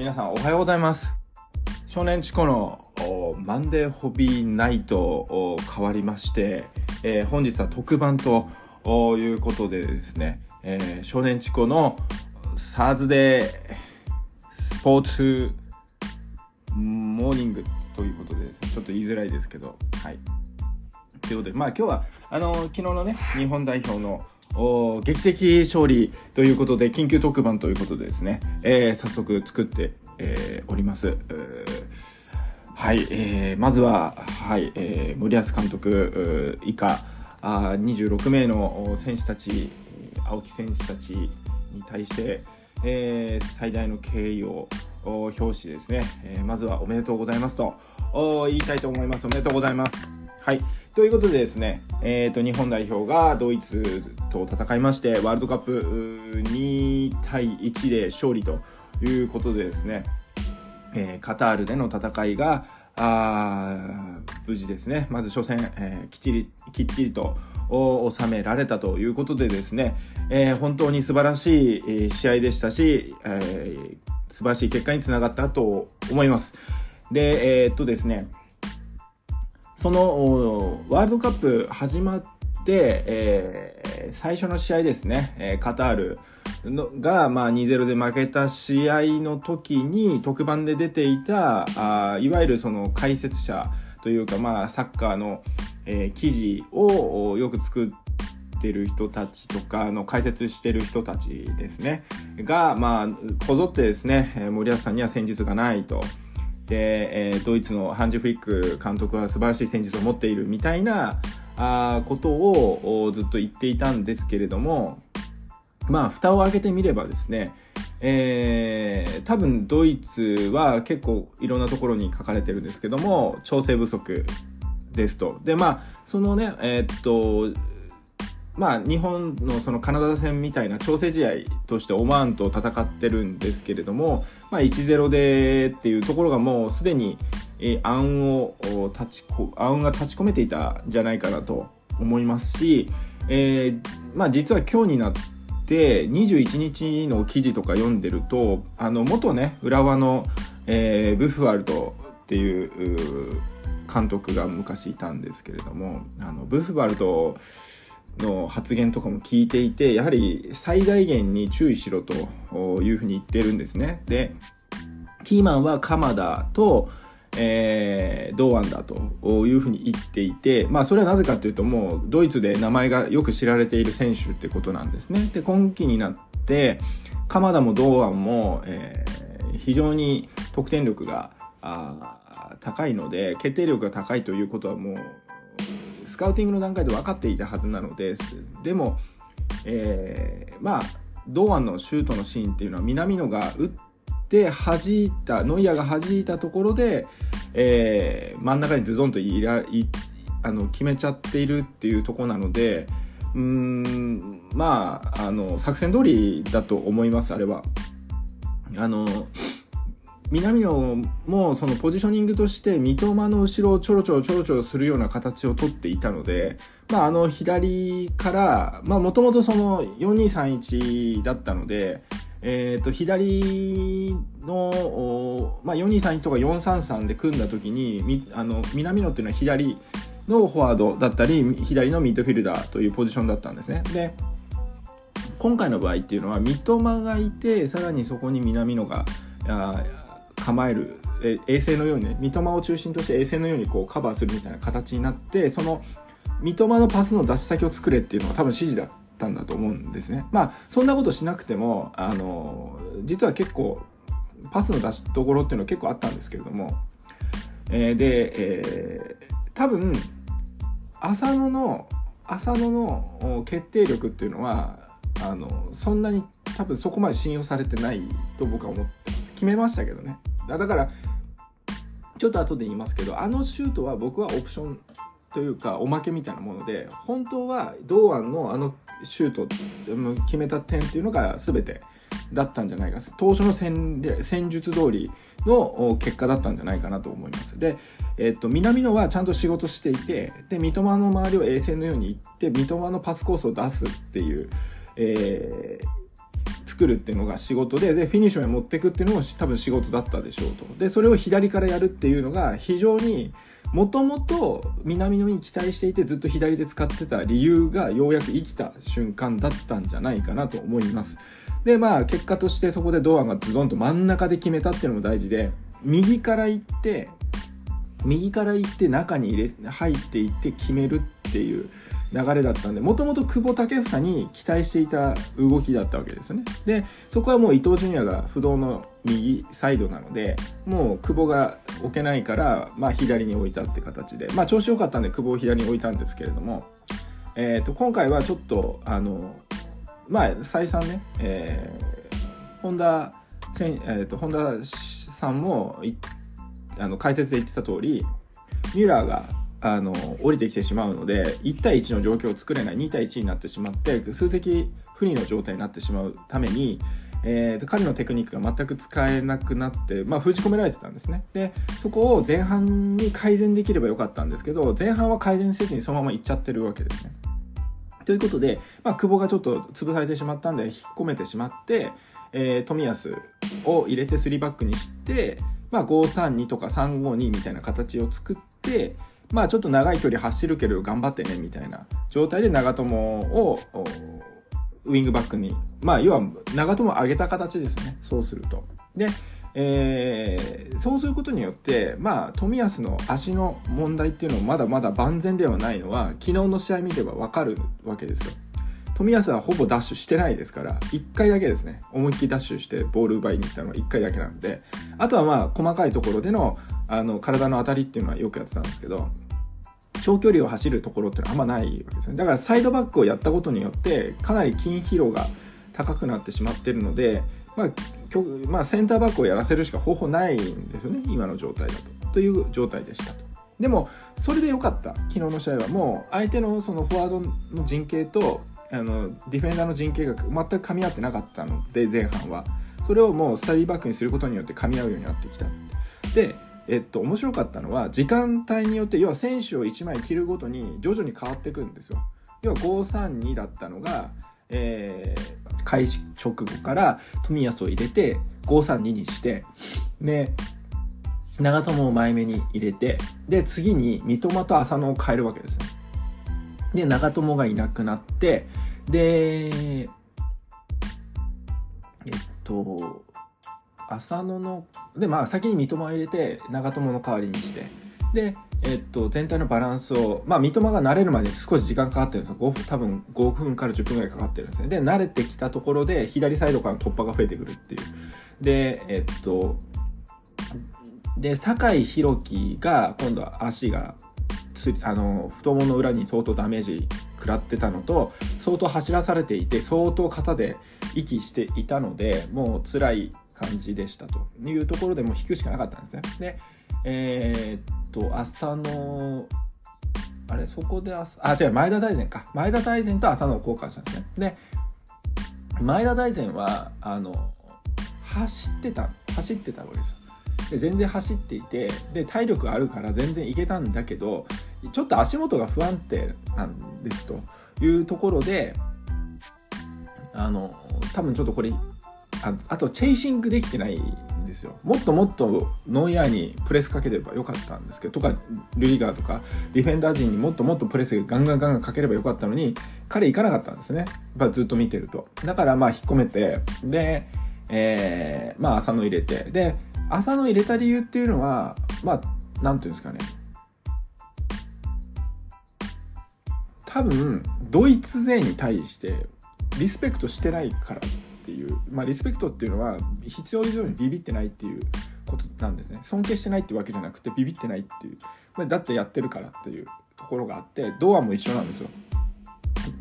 皆さんおはようございます。少年チコのマンデーホビーナイト変わりまして、えー、本日は特番ということでですね、えー、少年チコのサーズデースポーツモーニングということでですねちょっと言いづらいですけどはい。ということでまあ今日はあの昨日のね日本代表の劇的勝利ということで緊急特番ということでですね、えー、早速作って、えー、おります。はい、えー、まずは、はい、えー、森保監督以下あ26名の選手たち青木選手たちに対して、えー、最大の敬意を表しですね、えー、まずはおめでとうございますと言いたいと思います。おめでとうございます。はい。ということでですね、えーと、日本代表がドイツと戦いましてワールドカップ2対1で勝利ということでですね、えー、カタールでの戦いがあ無事ですねまず初戦、えー、きっちりきっちりと収められたということでですね、えー、本当に素晴らしい試合でしたし、えー、素晴らしい結果につながったと思います。で、えー、っとですね、そのワールドカップ始まって、えー、最初の試合ですね、えー、カタールのが、まあ、2-0で負けた試合の時に特番で出ていたあいわゆるその解説者というか、まあ、サッカーの、えー、記事をよく作ってる人たちとかの解説してる人たちですねが、まあ、こぞってですね森保さんには戦術がないと。で、えー、ドイツのハンジ・フリック監督は素晴らしい戦術を持っているみたいなあことをずっと言っていたんですけれどもまあ蓋を開けてみればですね、えー、多分ドイツは結構いろんなところに書かれてるんですけども調整不足ですと。でまあそのねえー、っとまあ、日本のそのカナダ戦みたいな調整試合としてオマーンと戦ってるんですけれども、まあ、1-0でっていうところがもうすでに、え暗雲を立ちこ暗が立ち込めていたんじゃないかなと思いますし、えー、まあ、実は今日になって21日の記事とか読んでるとあの元ね浦和の、えー、ブフワルドっていう監督が昔いたんですけれどもあのブフワルドの発言とかも聞いていてやはり最大限に注意しろというふうに言ってるんですね。でキーマンは鎌田と、えー、堂安だというふうに言っていて、まあ、それはなぜかというともうドイツで名前がよく知られている選手ってことなんですね。で今季になって鎌田も堂安も、えー、非常に得点力が高いので決定力が高いということはもうカウティングの段階で分かっていたはずなのですでも、えー、まあ堂安のシュートのシーンっていうのは南野が打って弾いたノイアーが弾いたところで、えー、真ん中にズドンといらいあの決めちゃっているっていうとこなのでうんまああの作戦通りだと思いますあれは。あの南野もそのポジショニングとして三笘の後ろをちょろちょろちょろちょろするような形をとっていたので、まあ、あの左からもともとその4231だったので、えー、と左の、まあ、4231とか433で組んだ時にあの南野っていうのは左のフォワードだったり左のミッドフィルダーというポジションだったんですね。で今回の場合っていうのは三笘がいてさらにそこに南野が構える衛星のようにね三笘を中心として衛星のようにこうカバーするみたいな形になってその三笘のパスの出し先を作れっていうのが多分指示だったんだと思うんですね。まあそんなことしなくてもあの実は結構パスの出しどころっていうのは結構あったんですけれども、えー、で、えー、多分浅野の浅野の決定力っていうのはあのそんなに多分そこまで信用されてないと僕は思って決めましたけどね。だからちょっと後で言いますけどあのシュートは僕はオプションというかおまけみたいなもので本当は堂安のあのシュート決めた点っていうのが全てだったんじゃないか。当初の戦戦術通りの結果だったんじゃないかなと思います。で、えっと、南野はちゃんと仕事していてで三笘の周りを衛星のように行って三笘のパスコースを出すっていう、え、作るっていうのが仕事ででフィニッシュまで持っていくっていうのも多分仕事だったでしょうと。でそれを左からやるっていうのが非常にもともと南野に期待していてずっと左で使ってた理由がようやく生きた瞬間だったんじゃないかなと思います。でまあ結果としてそこで堂安がズドンと真ん中で決めたっていうのも大事で右から行って右から行って中に入れ入っていって決めるっていう流れだったんでもともと久保建英に期待していた動きだったわけですよね。でそこはもう伊東純也が不動の右サイドなのでもう久保が置けないから、まあ、左に置いたって形で、まあ、調子良かったんで久保を左に置いたんですけれども、えー、と今回はちょっとあのまあ再三ね、えー、本田えーと、本田さんもあの解説で言ってた通りミュラーがあの降りてきてしまうので1対1の状況を作れない2対1になってしまって数的不利の状態になってしまうために、えー、彼のテクニックが全く使えなくなって、まあ、封じ込められてたんですね。でそこを前半に改善できればよかったんですけど前半は改善せずにそのままいっちゃってるわけですね。ということで、まあ、久保がちょっと潰されてしまったんで引っ込めてしまって、えー、冨安を入れて3バックにして、まあ、532とか352みたいな形を作ってまあちょっと長い距離走るけど頑張ってねみたいな状態で長友をウィングバックにまあ要は長友を上げた形ですねそうすると。でえー、そうすることによってまあ冨安の足の問題っていうのもまだまだ万全ではないのは昨日の試合見れば分かるわけですよ。冨安はほぼダッシュしてないですから1回だけですね思いっきりダッシュしてボール奪いに行ったのは1回だけなんであとはまあ細かいところでのあの体の当たりっていうのはよくやってたんですけど長距離を走るところってのはあんまないわけですね。だからサイドバックをやったことによってかなり筋疲労が高くなってしまってるので、まあ、まあ、センターバックをやらせるしか方法ないんですよね。今の状態だと。という状態でしたと。でもそれで良かった。昨日の試合はもう相手のそのフォワードの陣形とあのディフェンダーの陣形が全く噛み合ってなかったので前半は。それをもうスタディバックにすることによって噛み合うようになってきた。でえっと面白かったのは時間帯によって要は選手を1枚切るごとに徐々に変わっていくんですよ。要は532だったのがえー、開始直後から冨安を入れて532にしてで長友を前目に入れてで次に三笘と浅野を変えるわけですねで長友がいなくなってでえっと浅野のでまあ先に三笘を入れて長友の代わりにしてで、えっと、全体のバランスを、まあ、三笘が慣れるまで少し時間かかってるんですよ。5分、多分5分から10分ぐらいかかってるんですね。で、慣れてきたところで、左サイドからの突破が増えてくるっていう。で、えっと、で、酒井宏樹が、今度は足が、あの、太ももの裏に相当ダメージ食らってたのと、相当走らされていて、相当肩で息していたので、もう辛い感じでしたというところでもう引くしかなかったんですね。で、えー、っと、浅野、あれ、そこであ、あ、違う、前田大然か。前田大然と浅野を交換したんですね。で、前田大然は、あの、走ってた、走ってたわけですよ。で全然走っていてで体力あるから全然いけたんだけどちょっと足元が不安定なんですというところであの多分ちょっとこれああとチェイシングできてないんですよ。もっともっとノイアーにプレスかければよかったんですけどとかルリガーとかディフェンダー陣にもっともっとプレスガンガンガンガンかければよかったのに彼行かなかったんですね。やっずっと見てると。だからまあ引っ込めて。で、えー、まあ浅野入れて。で浅野入れた理由っていうのはまあ何ていうんですかね。多分ドイツ勢に対してリスペクトしてないから。っていう、まあ、リスペクトっていうのは必要以上にビビってないっていうことなんですね。尊敬してないってわけじゃなくてビビってないっていう、まあ、だってやってるからっていうところがあってドアも一緒なんですよ。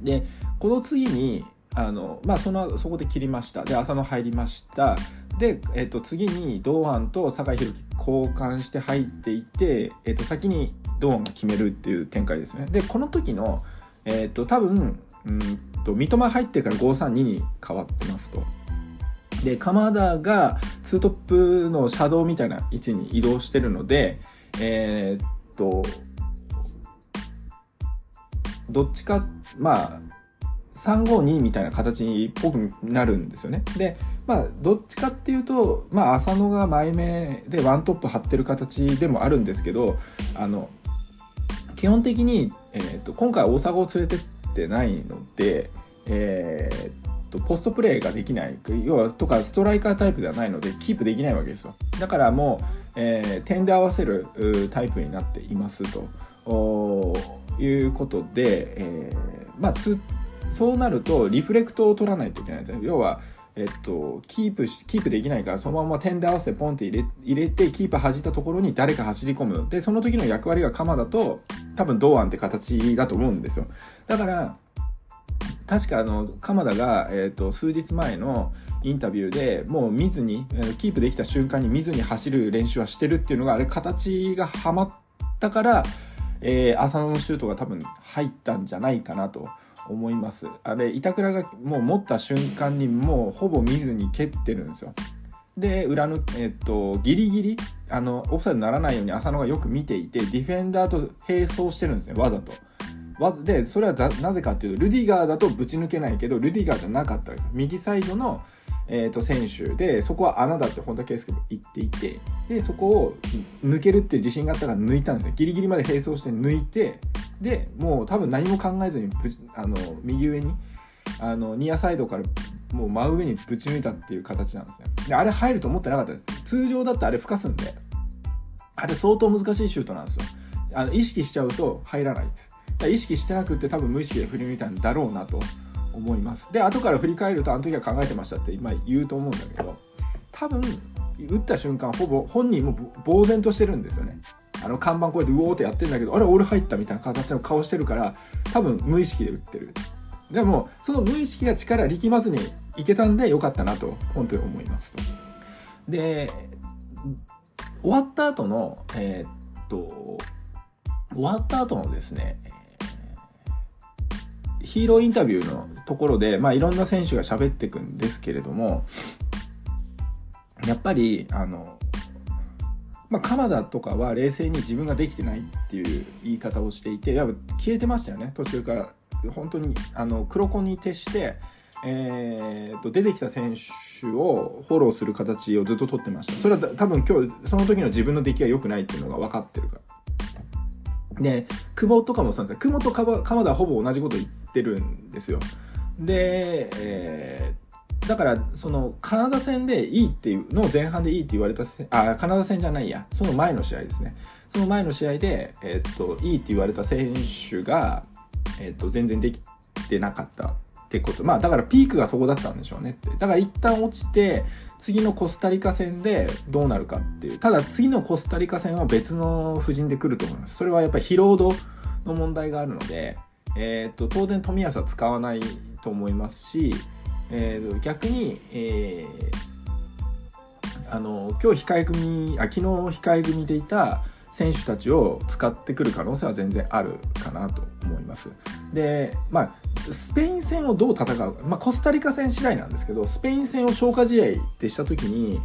でこの次にあのまあそのそこで切りました。で浅野入りました。で、えー、と次に堂安と酒井宏樹交換して入っていって、えー、と先に堂安が決めるっていう展開ですね。でこの時の、えー、と多分うんと三笘入ってから532に変わってますと。で鎌田が2トップの車道みたいな位置に移動してるのでえー、っとどっちかまあ352みたいな形っぽくなるんですよね。で、まあ、どっちかっていうと、まあ、浅野が前目でワントップ張ってる形でもあるんですけど、あの、基本的に、えーと、今回大阪を連れてってないので、えーと、ポストプレーができない。要はとかストライカータイプではないのでキープできないわけですよ。だからもう、えー、点で合わせるタイプになっていますと。いうことで、えー、まあそうなるとリフレクトを取らないといけないですね。要はえっと、キープキープできないからそのまま点で合わせてポンって入れ入れてキーパー弾いたところに誰か走り込む。でその時の役割が鎌だと多分堂安って形だと思うんですよ。だから確かあの鎌田が、えーと、数日前のインタビューでもう見ずにキープできた瞬間に見ずに走る練習はしてるっていうのがあれ形がはまったから、えー、浅野のシュートが多分入ったんじゃないかなと思います。あれ板倉がもう持った瞬間にもうほぼ見ずに蹴ってるんですよ。で裏の、えっと、ギリギリあのオフサイドにならないように浅野がよく見ていてディフェンダーと並走してるんですねわざと。でそれはなぜかっていうとルディガーだとぶち抜けないけどルディガーじゃなかったです。右サイドの、えーと、選手でそこは穴だって本田圭佑も言っていてでそこを抜けるっていう自信があったから抜いたんですねギリギリまで並走して抜いてでもう多分何も考えずにあの右上にあのニアサイドからもう真上にぶち抜いたっていう形なんですね。であれ入ると思ってなかったです。通常だってあれ吹かすんであれ相当難しいシュートなんですよ。あの意識しちゃうと入らないです。意識してなくて多分無意識で振り抜いたんだろうなと思います。で後から振り返るとあの時は考えてましたって今言うと思うんだけど多分打った瞬間ほぼ本人も呆然としてるんですよね。あの看板こうやってうおーってやってんだけどあれ俺入ったみたいな形の顔してるから多分無意識で打ってる。でもその無意識が力力まずにいけたんでよかったなと本当に思いますと。で終わった後のえー、っと終わった後のですねヒーローインタビューのところで、まあ、いろんな選手が喋っていくんですけれどもやっぱりあの、まあ、鎌田とかは冷静に自分ができてないっていう言い方をしていてやっぱ消えてましたよね。途中から本当にあの黒子に徹して、えー、と出てきた選手をフォローする形をずっと取ってました。それは多分今日その時の自分の出来が良くないっていうのが分かってるから。で久保とかもそうなんですよ。久保と鎌田はほぼ同じこと言ってってるんですよ。で、えー、だからそのカナダ戦でいいっていうのを前半でいいって言われたあカナダ戦じゃないや。その前の試合ですね。その前の試合で、え、っといいって言われた選手が、え、っと全然できてなかったってこと。まあだからピークがそこだったんでしょうねって。だから一旦落ちて次のコスタリカ戦でどうなるかっていう。ただ次のコスタリカ戦は別の布陣で来ると思います。それはやっぱり疲労度の問題があるのでえーと、当然冨安は使わないと思いますし、えー、逆に、えー、あの今日控え組あ昨日控え組でいた選手たちを使ってくる可能性は全然あるかなと思います。で、まあ、スペイン戦をどう戦うまあ、コスタリカ戦次第なんですけど、スペイン戦を消化試合ってした時に、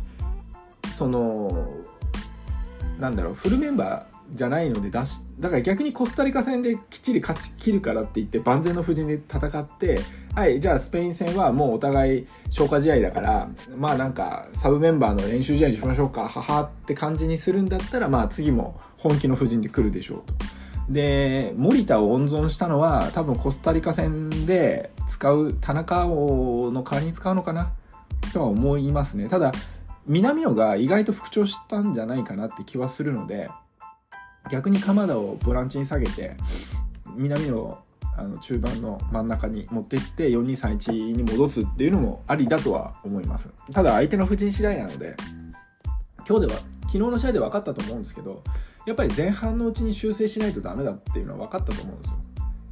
その、なんだろう、フルメンバー、じゃないので出しだから逆にコスタリカ戦できっちり勝ち切るからって言って万全の布陣で戦ってはいじゃあスペイン戦はもうお互い消化試合だからまあなんかサブメンバーの練習試合にしましょうかははって感じにするんだったらまあ次も本気の布陣で来るでしょうと。で森田を温存したのは多分コスタリカ戦で使う田中をの代わりに使うのかなとは思いますねただ南野が意外と復調したんじゃないかなって気はするので逆に鎌田をボランチに下げて南野あの中盤の真ん中に持っていって4231に戻すっていうのもありだとは思います。ただ相手の布陣次第なので今日では昨日の試合で分かったと思うんですけどやっぱり前半のうちに修正しないとダメだっていうのは分かったと思うんですよ。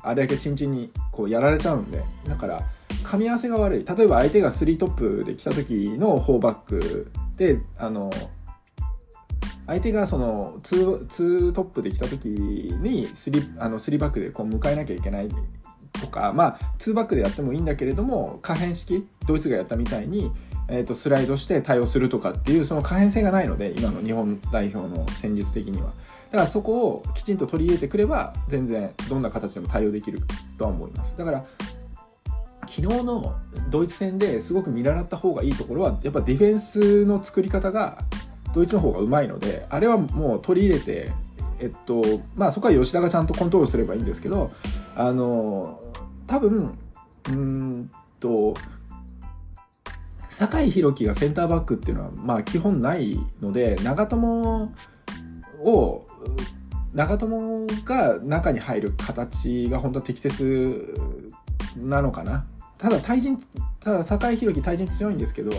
あれだけチンチンにこうやられちゃうんでだから噛み合わせが悪い。例えば相手が3トップで来た時の4バックであの相手がその 2, 2トップで来た時に 3, あの3バックでこう迎えなきゃいけないとか、まあ、2バックでやってもいいんだけれども可変式ドイツがやったみたいに、えー、とスライドして対応するとかっていうその可変性がないので今の日本代表の戦術的には。だからそこをきちんと取り入れてくれば全然どんな形でも対応できるとは思います。だから昨日のドイツ戦ですごく見習った方がいいところはやっぱディフェンスの作り方がドイツの方がうまいのであれはもう取り入れて、えっとまあ、そこは吉田がちゃんとコントロールすればいいんですけどあの多分うんと酒井宏樹がセンターバックっていうのはまあ基本ないので長友を長友が中に入る形が本当は適切なのかな。ただ対人ただ酒井宏樹対人強いんですけど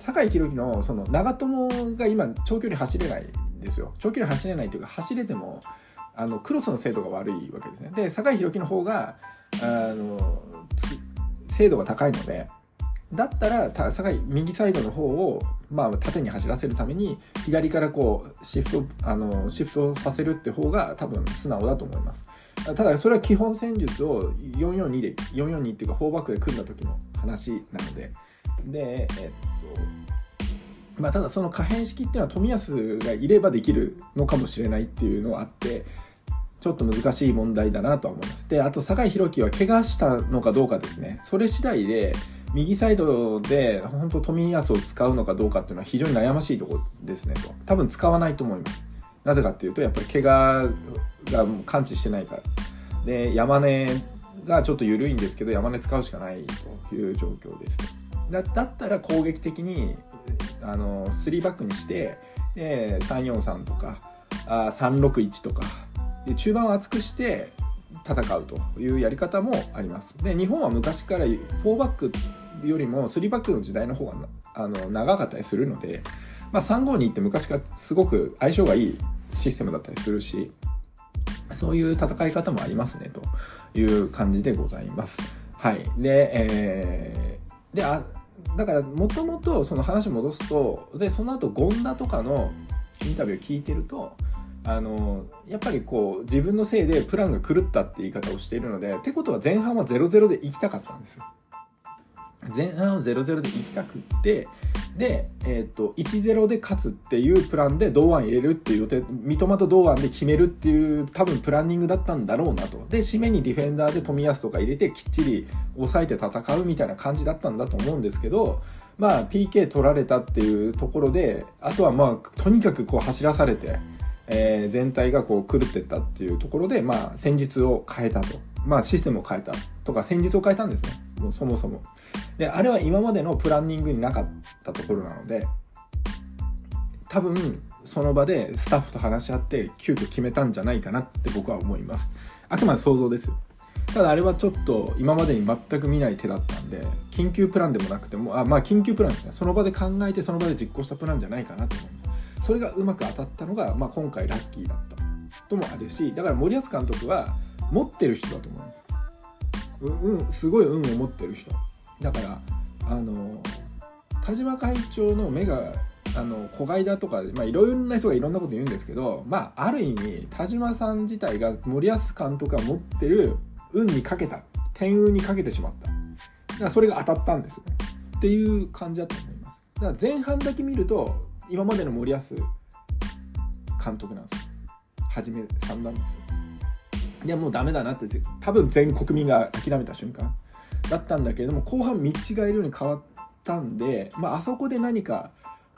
酒井宏樹のその長友が今長距離走れないんですよ。長距離走れないというか走れてもあのクロスの精度が悪いわけですね。で酒井宏樹の方があの精度が高いのでだったら酒井右サイドの方を、まあ、縦に走らせるために左からこうシフトあのシフトさせるって方が多分素直だと思います。ただそれは基本戦術を442で442っていうか4バックで組んだ時の話なので。でえっとまあただその可変式っていうのは冨安がいればできるのかもしれないっていうのはあってちょっと難しい問題だなとは思います。であと酒井宏樹は怪我したのかどうかですね。それ次第で右サイドで本当冨安を使うのかどうかっていうのは非常に悩ましいところですねと。多分使わないと思います。なぜかっていうとやっぱり怪我が感知してないから。で山根がちょっと緩いんですけど山根使うしかないという状況です。ねだだったら攻撃的にあの3バックにしてで343とかあ361とかで中盤を厚くして戦うというやり方もありますで日本は昔から4バックよりも3バックの時代の方があの長かったりするので、まあ、352って昔からすごく相性がいいシステムだったりするしそういう戦い方もありますねという感じでございます。はい。で、えー、で、だからもともとその話戻すと、で、その後権田とかのインタビューを聞いてると、あのやっぱりこう自分のせいでプランが狂ったって言い方をしているのでってことは前半は0-0で行きたかったんですよ。前半0-0で行きたくってで、えーと、1-0で勝つっていうプランで堂安入れるっていう予定三笘と堂安で決めるっていう多分プランニングだったんだろうなとで締めにディフェンダーで冨安とか入れてきっちり抑えて戦うみたいな感じだったんだと思うんですけどまあ PK 取られたっていうところであとはまあとにかくこう走らされて。えー、全体がこう狂ってったっていうところで、まあ、戦術を変えたと。まあ、システムを変えたとか、戦術を変えたんですね。もうそもそも。で、あれは今までのプランニングになかったところなので、多分、その場でスタッフと話し合って急遽決めたんじゃないかなって僕は思います。あくまで想像ですよ。ただあれはちょっと今までに全く見ない手だったんで、緊急プランでもなくても、あまあ緊急プランですね。その場で考えてその場で実行したプランじゃないかなと思います。それがうまく当たったのが、まあ、今回ラッキーだった。ともあるしだから森保監督は持ってる人だと思います。うん、すごい運を持ってる人。だからあの田島会長の目があの子飼いだとかいろいろな人がいろんなこと言うんですけど、まあ、ある意味田島さん自体が森保監督が持ってる運にかけた。天運にかけてしまった。だからそれが当たったんですよ。っていう感じだと思います。だから前半だけ見ると今までの森保監督なんですよ初め3なんですよいやもうダメだなって多分全国民が諦めた瞬間だったんだけれども後半道がいるように変わったんで、まあ、あそこで何か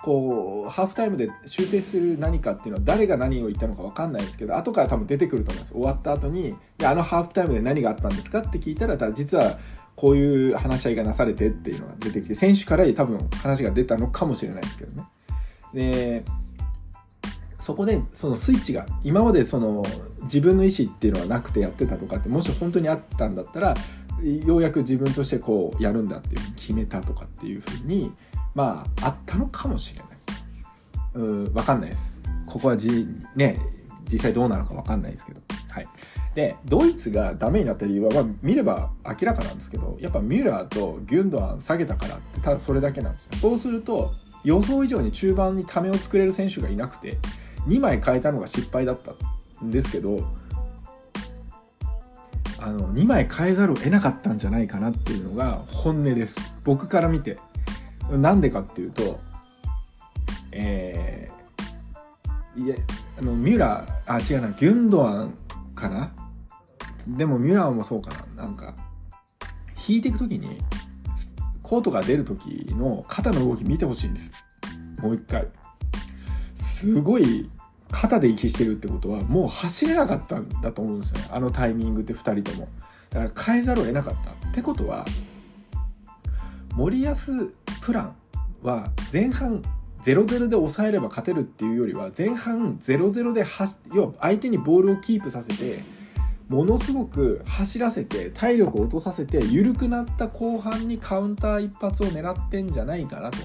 こうハーフタイムで修正する何かっていうのは誰が何を言ったのか分かんないですけど後から多分出てくると思います終わった後に「あのハーフタイムで何があったんですか?」って聞いたら実はこういう話し合いがなされてっていうのが出てきて選手から多分話が出たのかもしれないですけどね。でそこでそのスイッチが今までその自分の意思っていうのはなくてやってたとかってもし本当にあったんだったらようやく自分としてこうやるんだっていうふうに決めたとかっていうふうにまああったのかもしれない。うん分かんないです。ここはじね実際どうなのか分かんないですけど。はい、でドイツがダメになった理由は、まあ、見れば明らかなんですけどやっぱミュラーとギュンドアン下げたからってただそれだけなんですよ。そうすると予想以上に中盤にためを作れる選手がいなくて2枚変えたのが失敗だったんですけどあの2枚変えざるを得なかったんじゃないかなっていうのが本音です。僕から見て。なんでかっていうとえー、いやあのミュラーあ違うなギュンドアンかな？でもミュラーもそうかな。なんか引いていく時にコートが出る時の肩の動き見てほしいんです。もう一回。すごい肩で息してるってことはもう走れなかったんだと思うんですよね。あのタイミングで2人とも。だから変えざるを得なかった。ってことは森保プランは前半0-0で抑えれば勝てるっていうよりは前半0-0で要は相手にボールをキープさせてものすごく走らせて体力を落とさせて緩くなった後半にカウンター一発を狙ってんじゃないかなと。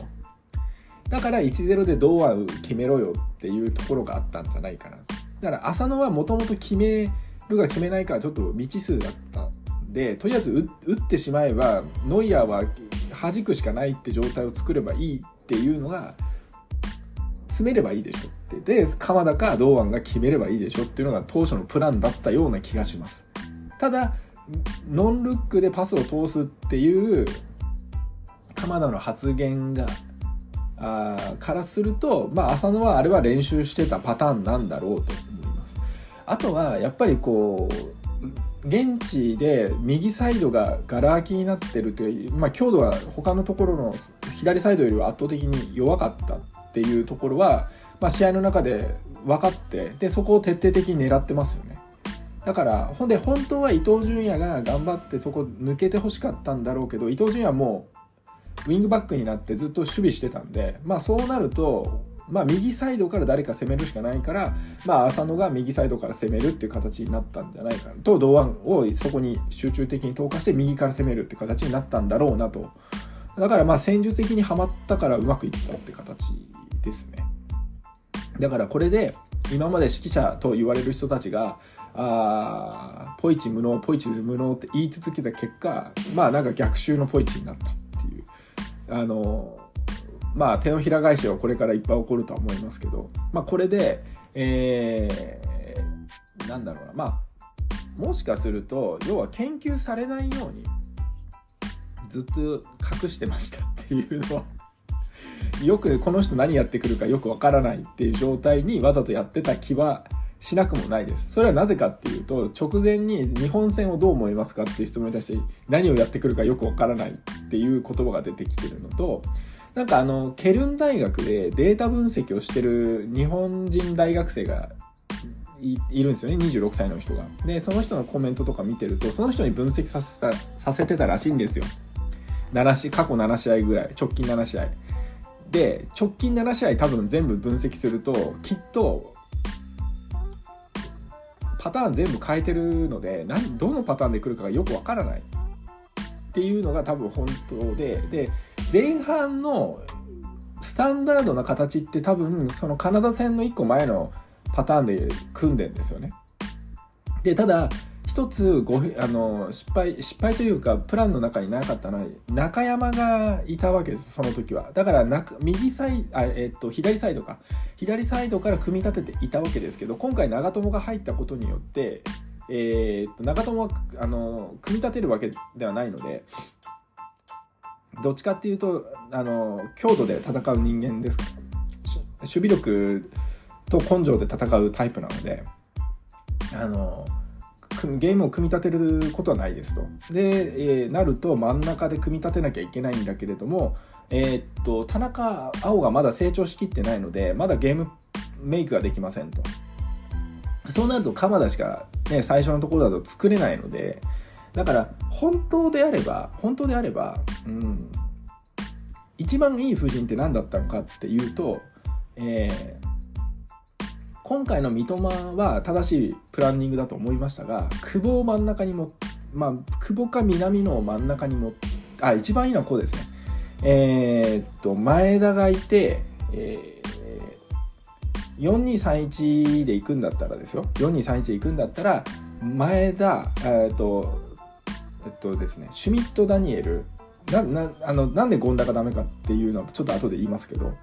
だから1-0で堂安決めろよっていうところがあったんじゃないかなだから浅野はもともと決めるが決めないかちょっと未知数だったんでとりあえず打ってしまえばノイアーは弾くしかないって状態を作ればいいっていうのが詰めればいいでしょ。ってで鎌田か堂安が決めればいいでしょっていうのが当初のプランだったような気がします。ただノンルックでパスを通すっていう鎌田の発言があからすると、まあ、浅野はあれは練習してたパターンなんだろうと思います。あとはやっぱりこう現地で右サイドががら空きになってるという、まあ、強度は他のところの左サイドよりは圧倒的に弱かったっていうところは、まあ、試合の中で分かってでそこを徹底的に狙ってますよね。だからほんで本当は伊東純也が頑張ってそこ抜けてほしかったんだろうけど伊東純也もうウィングバックになってずっと守備してたんでまあそうなるとまあ、右サイドから誰か攻めるしかないから、まあ、浅野が右サイドから攻めるっていう形になったんじゃないかな。と堂安をそこに集中的に投下して右から攻めるって形になったんだろうなと。だからまあ戦術的にはまったからうまくいったって形ですね。だからこれで今まで指揮者と言われる人たちがあポイチ無能ポイチ無能って言い続けた結果まあなんか逆襲のポイチになったっていう。あのまあ手のひら返しはこれからいっぱい起こるとは思いますけどまあこれでえー、なんだろうな。まあもしかすると要は研究されないようにずっと隠してましたっていうのはよくこの人何やってくるかよくわからないっていう状態にわざとやってた気はしなくもないです。それはなぜかっていうと、直前に日本戦をどう思いますかっていう質問に対して何をやってくるかよくわからないっていう言葉が出てきてるのと、なんかあの、ケルン大学でデータ分析をしてる日本人大学生がいるんですよね。26歳の人が。でその人のコメントとか見てるとその人に分析させたさせてたらしいんですよ。7し過去7試合ぐらい。直近7試合で直近7試合多分全部分析するときっとパターン全部変えてるので何どのパターンで来るかがよくわからないっていうのが多分本当でで前半のスタンダードな形って多分そのカナダ戦の1個前のパターンで組んでんですよね。でただ一つごあの失敗失敗というかプランの中になかったのは中山がいたわけですその時は。だから右サイあ、えっと、左サイドか。左サイドから組み立てていたわけですけど今回長友が入ったことによって、えー、っと長友はあの組み立てるわけではないのでどっちかっていうとあの強度で戦う人間です。守備力と根性で戦うタイプなのであのゲームを組み立てることはないですと。で、えー、なると真ん中で組み立てなきゃいけないんだけれども、えー、っと田中碧がまだ成長しきってないのでまだゲームメイクができませんと。そうなると鎌田しか、ね、最初のところだと作れないのでだから本当であれば本当であれば、うん、一番いい布陣って何だったのかっていうと、えー、今回の三笘は正しいプランニングだと思いましたが久保を真ん中にもまあ久保か南野を真ん中にもあ一番いいのはこうですね。えー、っと前田がいて、えー、4231で行くんだったらですよ。4231で行くんだったら前田えー、っとえっとですねシュミット・ダニエル。ななあのなんで権田がダメかっていうのはちょっと後で言いますけど。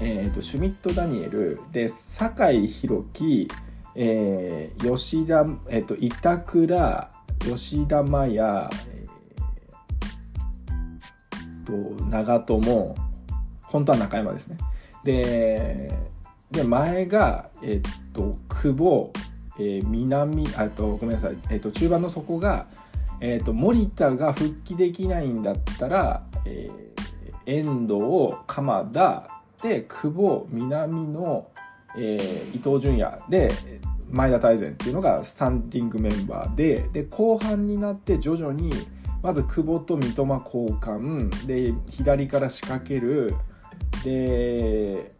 えーと、シュミット・ダニエル。で酒井宏樹、えー、吉田、えーと、板倉吉田麻也、えー、と長友。本当は中山ですね。でで前が、えーと、久保、えー、南あとごめんなさい、えー、と中盤の底が、えーと、森田が復帰できないんだったら、えー、遠藤鎌田で久保南野、えー、伊東純也で前田大然っていうのがスタンディングメンバーでで後半になって徐々にまず久保と三笘交換。で左から仕掛ける。で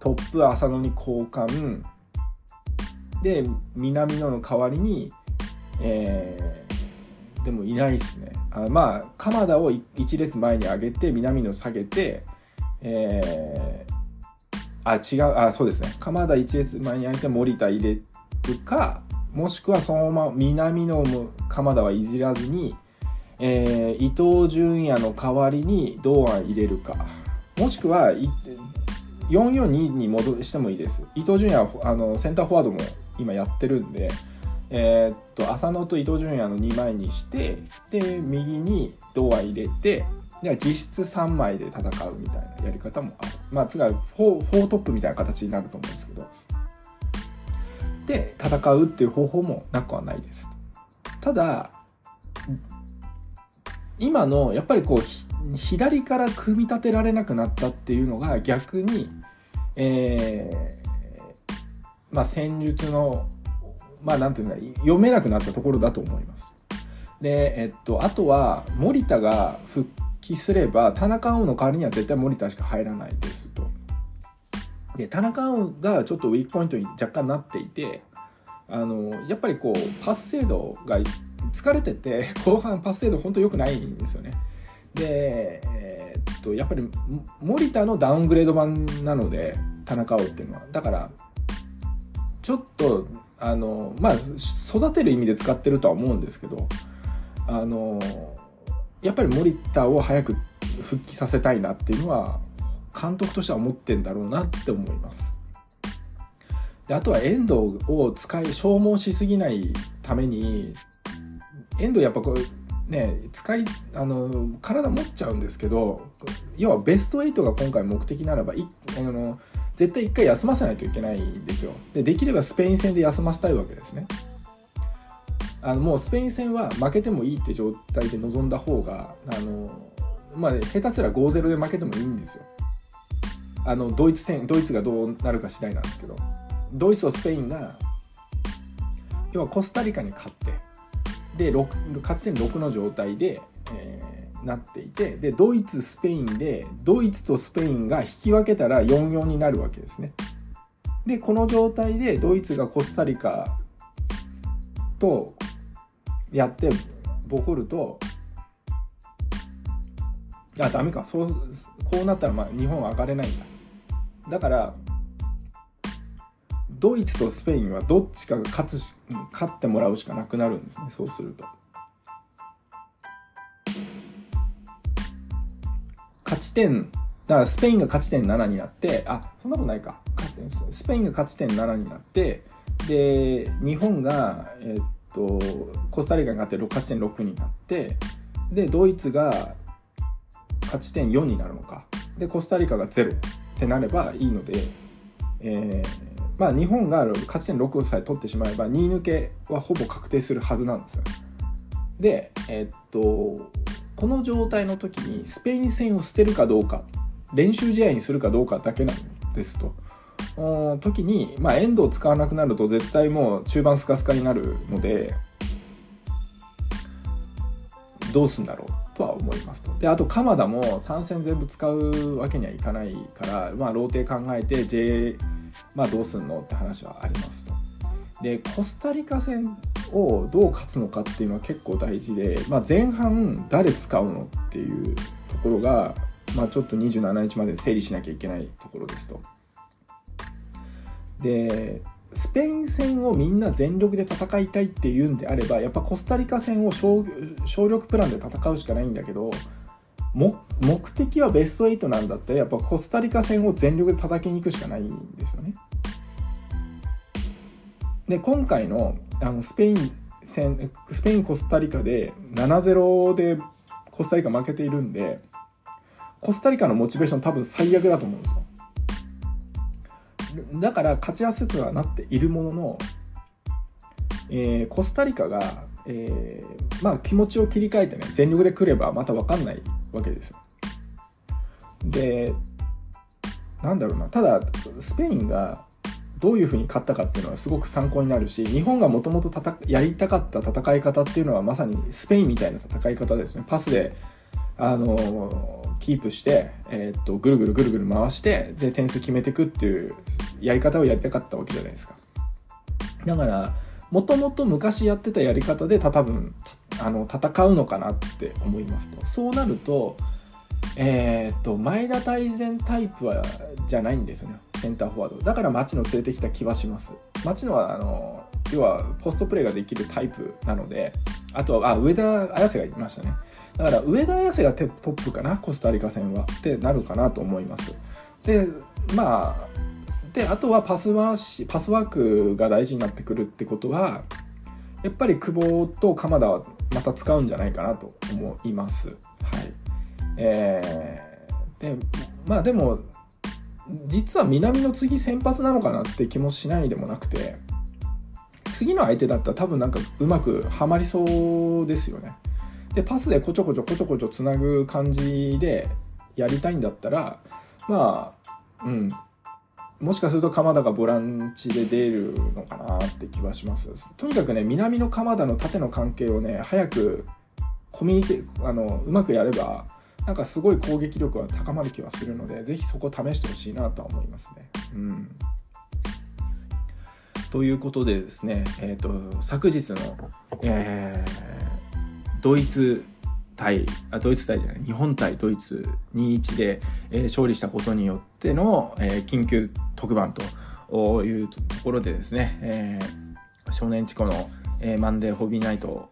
トップ浅野に交換。で南野の代わりに、えー、でもいないですね。あまあ鎌田を1列前に上げて南野下げて、えー、あ違うあそうですね。鎌田1列前に上げて森田入れるかもしくはそのまま南野も鎌田はいじらずに、えー、伊東純也の代わりに堂安入れるか。もしくは442に戻してもいいです。伊東純也あのセンターフォワードも今やってるんで、えー、っと浅野と伊東純也の2枚にしてで右に堂安入れてでは実質3枚で戦うみたいなやり方もある。まあつまり 4, 4トップみたいな形になると思うんですけど。で戦うっていう方法もなくはないです。ただ今のやっぱりこう左から組み立てられなくなったっていうのが逆に、えーまあ、戦術の、まあ、なんていうか、読めなくなったところだと思います。で、えっと、あとは、森田が復帰すれば、田中碧の代わりには絶対森田しか入らないですと。で、田中碧がちょっとウィークポイントに若干なっていて、あの、やっぱりこう、パス精度が疲れてて、後半パス精度本当良くないんですよね。で、えー、っと、やっぱり森田のダウングレード版なので、田中碧っていうのは。だから、ちょっとあのまあ育てる意味で使ってるとは思うんですけどあのやっぱり森田を早く復帰させたいなっていうのは監督としては思ってんだろうなって思います。であとは遠藤を使い消耗しすぎないために遠藤やっぱこうね使いあの体持っちゃうんですけど要はベスト8が今回目的ならばいあの絶対1回休ませないといけないんですよでできればスペイン戦で休ませたいわけですねあのもうスペイン戦は負けてもいいって状態で臨んだ方があのまあ下手すら5-0で負けてもいいんですよ。あのドイツ戦ドイツがどうなるか次第なんですけど。ドイツとスペインが要はコスタリカに勝ってで勝ち点6の状態で、えーなっていてでドイツスペインでドイツとスペインが引き分けたら4-4になるわけですね。でこの状態でドイツがコスタリカとやってボコるとあダメか。そうこうなったらまあ日本は上がれないんだ。だからドイツとスペインはどっちかが勝つし勝ってもらうしかなくなるんですねそうすると。勝ち点だからスペインが勝ち点7になってあそんなことないか。スペインが勝ち点7になってで日本が、えー、とコスタリカに勝って勝ち点6になってでドイツが勝ち点4になるのかでコスタリカが0ってなればいいので、えー、まあ日本が勝ち点6さえ取ってしまえば2位抜けはほぼ確定するはずなんですよ。でえー、っとこの状態の時にスペイン戦を捨てるかどうか練習試合にするかどうかだけなんですと。時に、まあ、遠藤を使わなくなると絶対もう中盤スカスカになるのでどうすんだろうとは思いますと。であと鎌田も3戦全部使うわけにはいかないから、まあ、ローテ考えて J、まあ、どうすんのって話はありますと。でコスタリカ戦をどう勝つのかっていうのは結構大事で、まあ、前半誰使うのっていうところが、まあ、ちょっと27日まで整理しなきゃいけないところですと。でスペイン戦をみんな全力で戦いたいっていうんであればやっぱコスタリカ戦を小力プランで戦うしかないんだけど目的はベスト8なんだったらやっぱコスタリカ戦を全力で叩きに行くしかないんですよね。で今回のあのスペイン戦スペインコスタリカで7-0でコスタリカ負けているんでコスタリカのモチベーション多分最悪だと思うんですよだから勝ちやすくはなっているものの、えー、コスタリカがえー、まあ気持ちを切り替えてね全力で来ればまた分かんないわけですよ。でなんだろうなただスペインがどういうふうに勝ったかっていうのはすごく参考になるし日本がもともとやりたかった戦い方っていうのはまさにスペインみたいな戦い方ですねパスであのキープして、えー、っとぐるぐるぐるぐる回してで点数決めていくっていうやり方をやりたかったわけじゃないですか。だからもともと昔やってたやり方で多分あの戦うのかなって思いますと。そうなるとえー、っと前田大然タイプはじゃないんですよね。センターフォワード。だから町野連れてきた気はします。町野はあの要はポストプレーができるタイプなのであとはあ上田綾瀬がいましたね。だから上田綺世がトップかなコスタリカ戦は。ってなるかなと思います。でまあであとはパスワーパスワークが大事になってくるってことはやっぱり久保と鎌田はまた使うんじゃないかなと思います。はい。えー、でまあでも実は南の次先発なのかなって気もしないでもなくて。次の相手だったら多分なんかうまくはまりそうですよね。でパスでこちょこちょこちょこちょつなぐ感じでやりたいんだったらまあうん。もしかすると鎌田がボランチで出るのかなって気はします。とにかくね南の鎌田の縦の関係をね早くコミュニケあのうまくやればなんかすごい攻撃力は高まる気はするのでぜひそこ試してほしいなとは思いますね。うん。ということでですね、えーと、昨日の、えー、ドイツ対あドイツ対じゃない日本対ドイツ2-1で、えー、勝利したことによっての、えー、緊急特番というところでですね、えー、少年チコの、えー、マンデーホビーナイト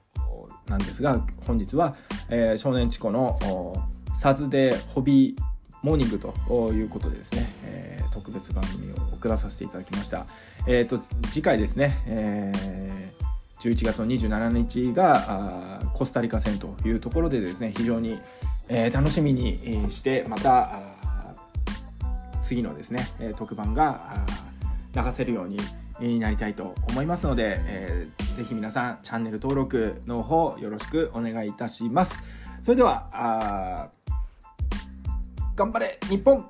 なんですが本日は、えー、少年チコのサズデーホビーモーニングということでですね、特別番組を送らさせていただきました。えっ、ー、と、次回ですね、えー、11月の27日がコスタリカ戦というところでですね、非常に、えー、楽しみにして、また、次のですね、特番が流せるようになりたいと思いますので、えー、ぜひ皆さんチャンネル登録の方よろしくお願いいたします。それでは、頑張れ日本